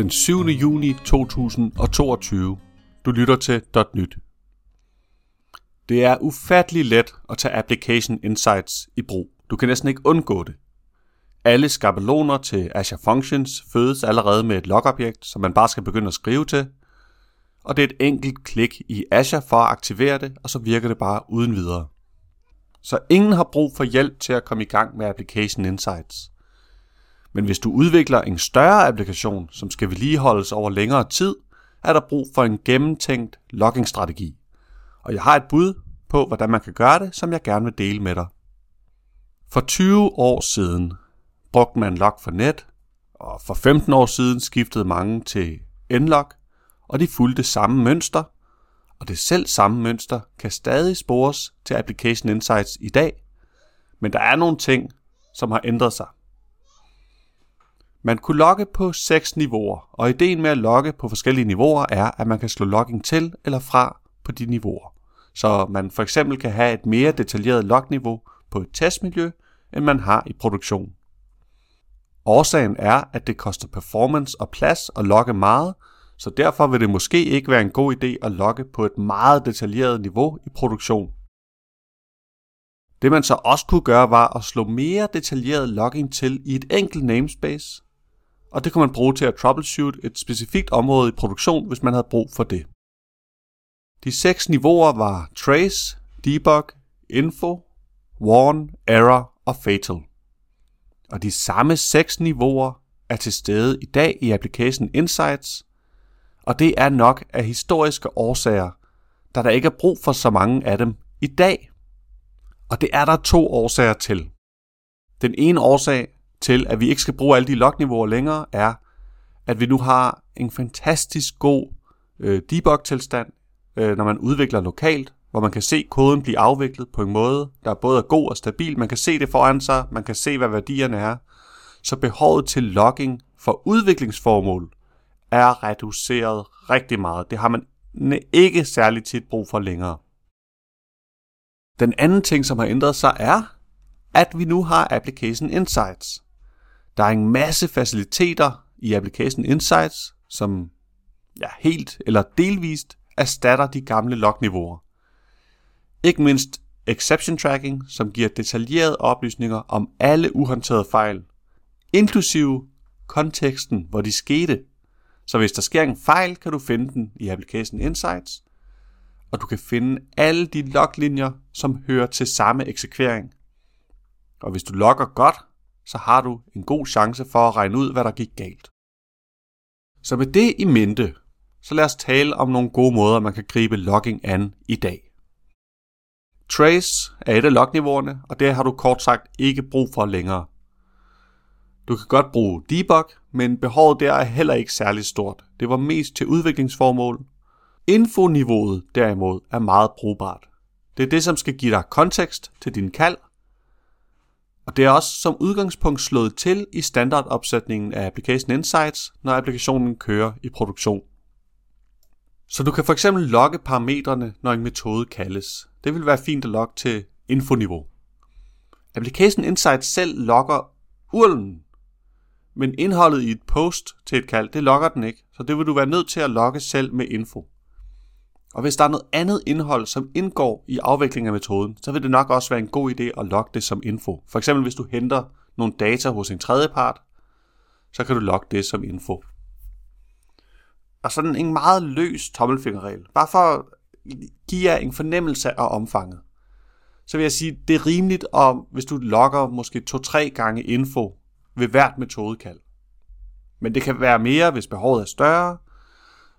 den 7. juni 2022. Du lytter til .nyt. Det er ufattelig let at tage Application Insights i brug. Du kan næsten ikke undgå det. Alle skabeloner til Azure Functions fødes allerede med et logobjekt, som man bare skal begynde at skrive til. Og det er et enkelt klik i Azure for at aktivere det, og så virker det bare uden videre. Så ingen har brug for hjælp til at komme i gang med Application Insights. Men hvis du udvikler en større applikation, som skal vedligeholdes over længere tid, er der brug for en gennemtænkt logging-strategi. Og jeg har et bud på, hvordan man kan gøre det, som jeg gerne vil dele med dig. For 20 år siden brugte man log for net, og for 15 år siden skiftede mange til nlog, og de fulgte samme mønster, og det selv samme mønster kan stadig spores til Application Insights i dag, men der er nogle ting, som har ændret sig. Man kunne logge på seks niveauer, og ideen med at logge på forskellige niveauer er, at man kan slå logging til eller fra på de niveauer. Så man for eksempel kan have et mere detaljeret logniveau på et testmiljø, end man har i produktion. Årsagen er, at det koster performance og plads at logge meget, så derfor vil det måske ikke være en god idé at logge på et meget detaljeret niveau i produktion. Det man så også kunne gøre var at slå mere detaljeret logging til i et enkelt namespace, og det kunne man bruge til at troubleshoot et specifikt område i produktion, hvis man havde brug for det. De seks niveauer var Trace, Debug, Info, Warn, Error og Fatal. Og de samme seks niveauer er til stede i dag i Application Insights, og det er nok af historiske årsager, da der ikke er brug for så mange af dem i dag. Og det er der to årsager til. Den ene årsag til, at vi ikke skal bruge alle de logniveauer længere, er, at vi nu har en fantastisk god øh, debug-tilstand, øh, når man udvikler lokalt, hvor man kan se koden blive afviklet på en måde, der både er god og stabil. Man kan se det foran sig, man kan se, hvad værdierne er. Så behovet til logging for udviklingsformål er reduceret rigtig meget. Det har man ikke særlig tit brug for længere. Den anden ting, som har ændret sig, er, at vi nu har Application Insights. Der er en masse faciliteter i Application Insights, som ja, helt eller delvist erstatter de gamle logniveauer. Ikke mindst exception tracking, som giver detaljerede oplysninger om alle uhåndterede fejl, inklusive konteksten, hvor de skete. Så hvis der sker en fejl, kan du finde den i Application Insights, og du kan finde alle de loglinjer, som hører til samme eksekvering. Og hvis du logger godt, så har du en god chance for at regne ud, hvad der gik galt. Så med det i mente, så lad os tale om nogle gode måder, man kan gribe logging an i dag. Trace er et af logniveauerne, og det har du kort sagt ikke brug for længere. Du kan godt bruge debug, men behovet der er heller ikke særlig stort. Det var mest til udviklingsformål. Infoniveauet derimod er meget brugbart. Det er det, som skal give dig kontekst til din kald, og det er også som udgangspunkt slået til i standardopsætningen af Application Insights, når applikationen kører i produktion. Så du kan for eksempel logge parametrene, når en metode kaldes. Det vil være fint at logge til infoniveau. Application Insights selv logger urlen, men indholdet i et post til et kald, det logger den ikke, så det vil du være nødt til at logge selv med info. Og hvis der er noget andet indhold, som indgår i afviklingen af metoden, så vil det nok også være en god idé at logge det som info. For eksempel hvis du henter nogle data hos en tredjepart, så kan du logge det som info. Og sådan en meget løs tommelfingerregel, bare for at give jer en fornemmelse af omfanget. Så vil jeg sige, det er rimeligt, om, hvis du logger måske to-tre gange info ved hvert metodekald. Men det kan være mere, hvis behovet er større,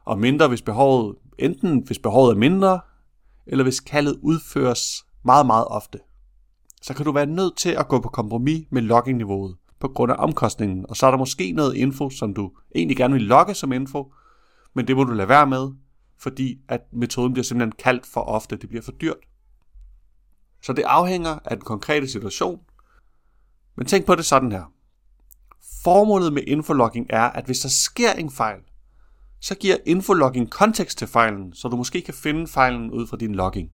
og mindre, hvis behovet enten hvis behovet er mindre, eller hvis kaldet udføres meget, meget ofte. Så kan du være nødt til at gå på kompromis med logging-niveauet på grund af omkostningen, og så er der måske noget info, som du egentlig gerne vil logge som info, men det må du lade være med, fordi at metoden bliver simpelthen kaldt for ofte, det bliver for dyrt. Så det afhænger af den konkrete situation, men tænk på det sådan her. Formålet med infologging er, at hvis der sker en fejl, så giver infologging kontekst til fejlen, så du måske kan finde fejlen ud fra din logging.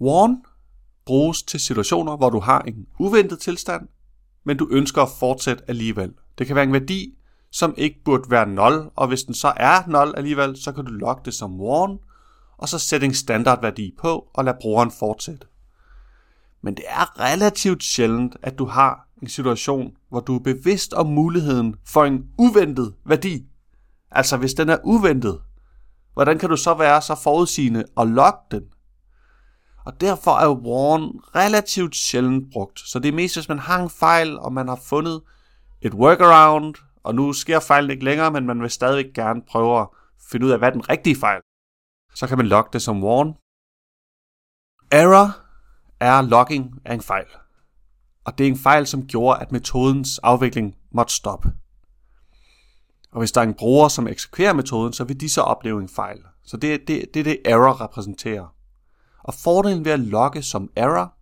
Warn bruges til situationer, hvor du har en uventet tilstand, men du ønsker at fortsætte alligevel. Det kan være en værdi, som ikke burde være 0, og hvis den så er 0 alligevel, så kan du logge det som warn, og så sætte en standardværdi på, og lade brugeren fortsætte. Men det er relativt sjældent, at du har en situation, hvor du er bevidst om muligheden for en uventet værdi. Altså hvis den er uventet, hvordan kan du så være så forudsigende og lokke den? Og derfor er warn relativt sjældent brugt. Så det er mest, hvis man har en fejl, og man har fundet et workaround, og nu sker fejlen ikke længere, men man vil stadigvæk gerne prøve at finde ud af, hvad den rigtige fejl. Så kan man logge det som warn. Error er logging af en fejl. Og det er en fejl, som gjorde, at metodens afvikling måtte stoppe. Og hvis der er en bruger, som eksekverer metoden, så vil de så opleve en fejl. Så det er det, det, det error repræsenterer. Og fordelen ved at logge som error,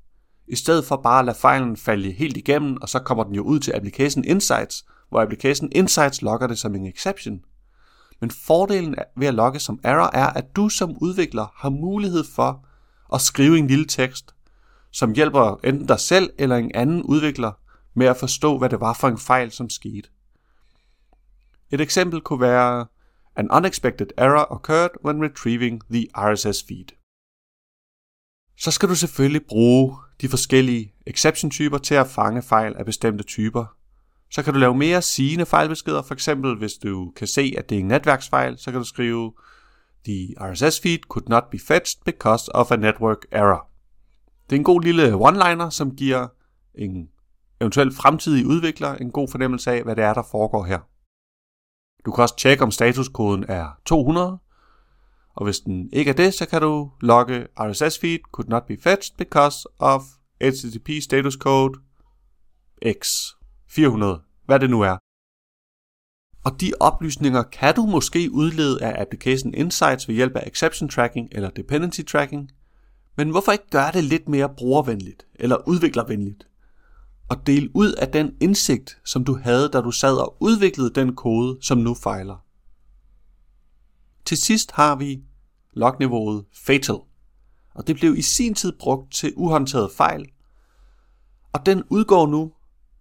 i stedet for bare at lade fejlen falde helt igennem, og så kommer den jo ud til Application Insights, hvor Application Insights logger det som en exception. Men fordelen ved at logge som error er, at du som udvikler har mulighed for at skrive en lille tekst, som hjælper enten dig selv eller en anden udvikler med at forstå, hvad det var for en fejl, som skete. Et eksempel kunne være An unexpected error occurred when retrieving the RSS feed. Så skal du selvfølgelig bruge de forskellige exception-typer til at fange fejl af bestemte typer. Så kan du lave mere sigende fejlbeskeder, for eksempel hvis du kan se, at det er en netværksfejl, så kan du skrive The RSS feed could not be fetched because of a network error. Det er en god lille one-liner, som giver en eventuelt fremtidig udvikler en god fornemmelse af, hvad det er, der foregår her. Du kan også tjekke, om statuskoden er 200, og hvis den ikke er det, så kan du logge RSS feed could not be fetched because of HTTP status code X 400, hvad det nu er. Og de oplysninger kan du måske udlede af Application Insights ved hjælp af exception tracking eller dependency tracking, men hvorfor ikke gøre det lidt mere brugervenligt eller udviklervenligt? Og dele ud af den indsigt, som du havde, da du sad og udviklede den kode, som nu fejler. Til sidst har vi logniveauet Fatal, og det blev i sin tid brugt til uhåndtaget fejl, og den udgår nu,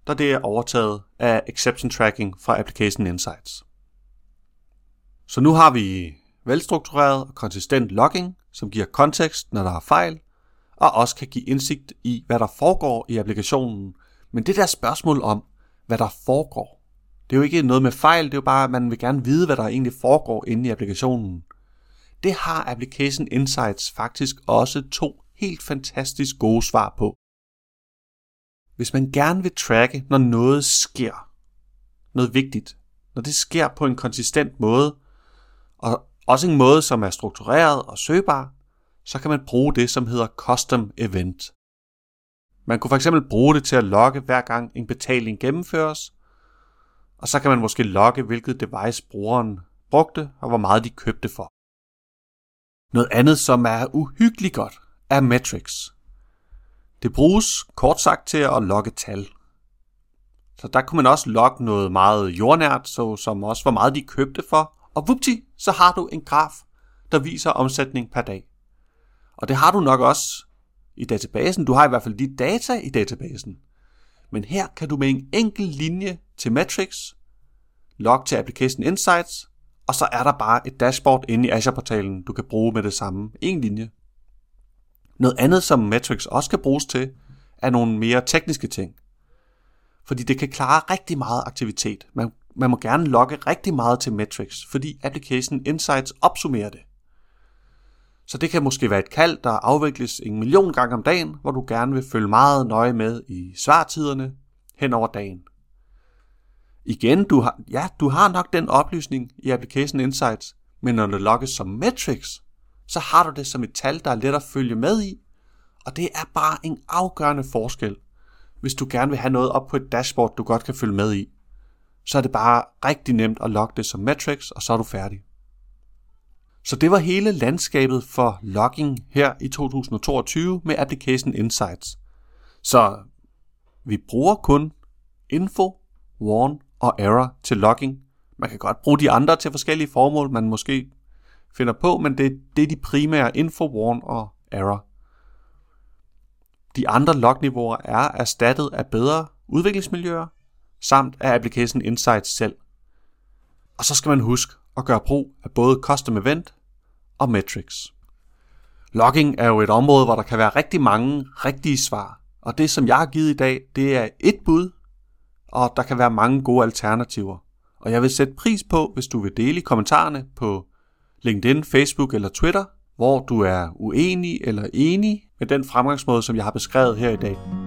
da det er overtaget af exception tracking fra Application Insights. Så nu har vi velstruktureret og konsistent logging, som giver kontekst, når der er fejl, og også kan give indsigt i, hvad der foregår i applikationen. Men det der spørgsmål om, hvad der foregår, det er jo ikke noget med fejl, det er jo bare, at man vil gerne vide, hvad der egentlig foregår inde i applikationen. Det har Application Insights faktisk også to helt fantastisk gode svar på. Hvis man gerne vil tracke, når noget sker, noget vigtigt, når det sker på en konsistent måde, og også en måde, som er struktureret og søgbar, så kan man bruge det, som hedder Custom Event. Man kunne fx bruge det til at logge hver gang en betaling gennemføres, og så kan man måske logge, hvilket device brugeren brugte, og hvor meget de købte for. Noget andet, som er uhyggeligt godt, er metrics. Det bruges kort sagt til at logge tal. Så der kunne man også logge noget meget jordnært, så som også hvor meget de købte for, og vupti, så har du en graf, der viser omsætning per dag. Og det har du nok også i databasen. Du har i hvert fald de data i databasen. Men her kan du med en enkel linje til Matrix, log til Application Insights, og så er der bare et dashboard inde i Azure-portalen, du kan bruge med det samme. En linje. Noget andet, som Matrix også kan bruges til, er nogle mere tekniske ting. Fordi det kan klare rigtig meget aktivitet. Man man må gerne logge rigtig meget til Matrix, fordi Application Insights opsummerer det. Så det kan måske være et kald, der afvikles en million gange om dagen, hvor du gerne vil følge meget nøje med i svartiderne hen over dagen. Igen, du har, ja, du har nok den oplysning i Application Insights, men når det logges som metrics, så har du det som et tal, der er let at følge med i, og det er bare en afgørende forskel, hvis du gerne vil have noget op på et dashboard, du godt kan følge med i så er det bare rigtig nemt at logge det som metrics, og så er du færdig. Så det var hele landskabet for logging her i 2022 med Application Insights. Så vi bruger kun info, warn og error til logging. Man kan godt bruge de andre til forskellige formål, man måske finder på, men det, det er de primære info, warn og error. De andre logniveauer er erstattet af bedre udviklingsmiljøer, samt af Application Insights selv. Og så skal man huske at gøre brug af både Custom Event og Metrics. Logging er jo et område, hvor der kan være rigtig mange rigtige svar. Og det, som jeg har givet i dag, det er et bud, og der kan være mange gode alternativer. Og jeg vil sætte pris på, hvis du vil dele i kommentarerne på LinkedIn, Facebook eller Twitter, hvor du er uenig eller enig med den fremgangsmåde, som jeg har beskrevet her i dag.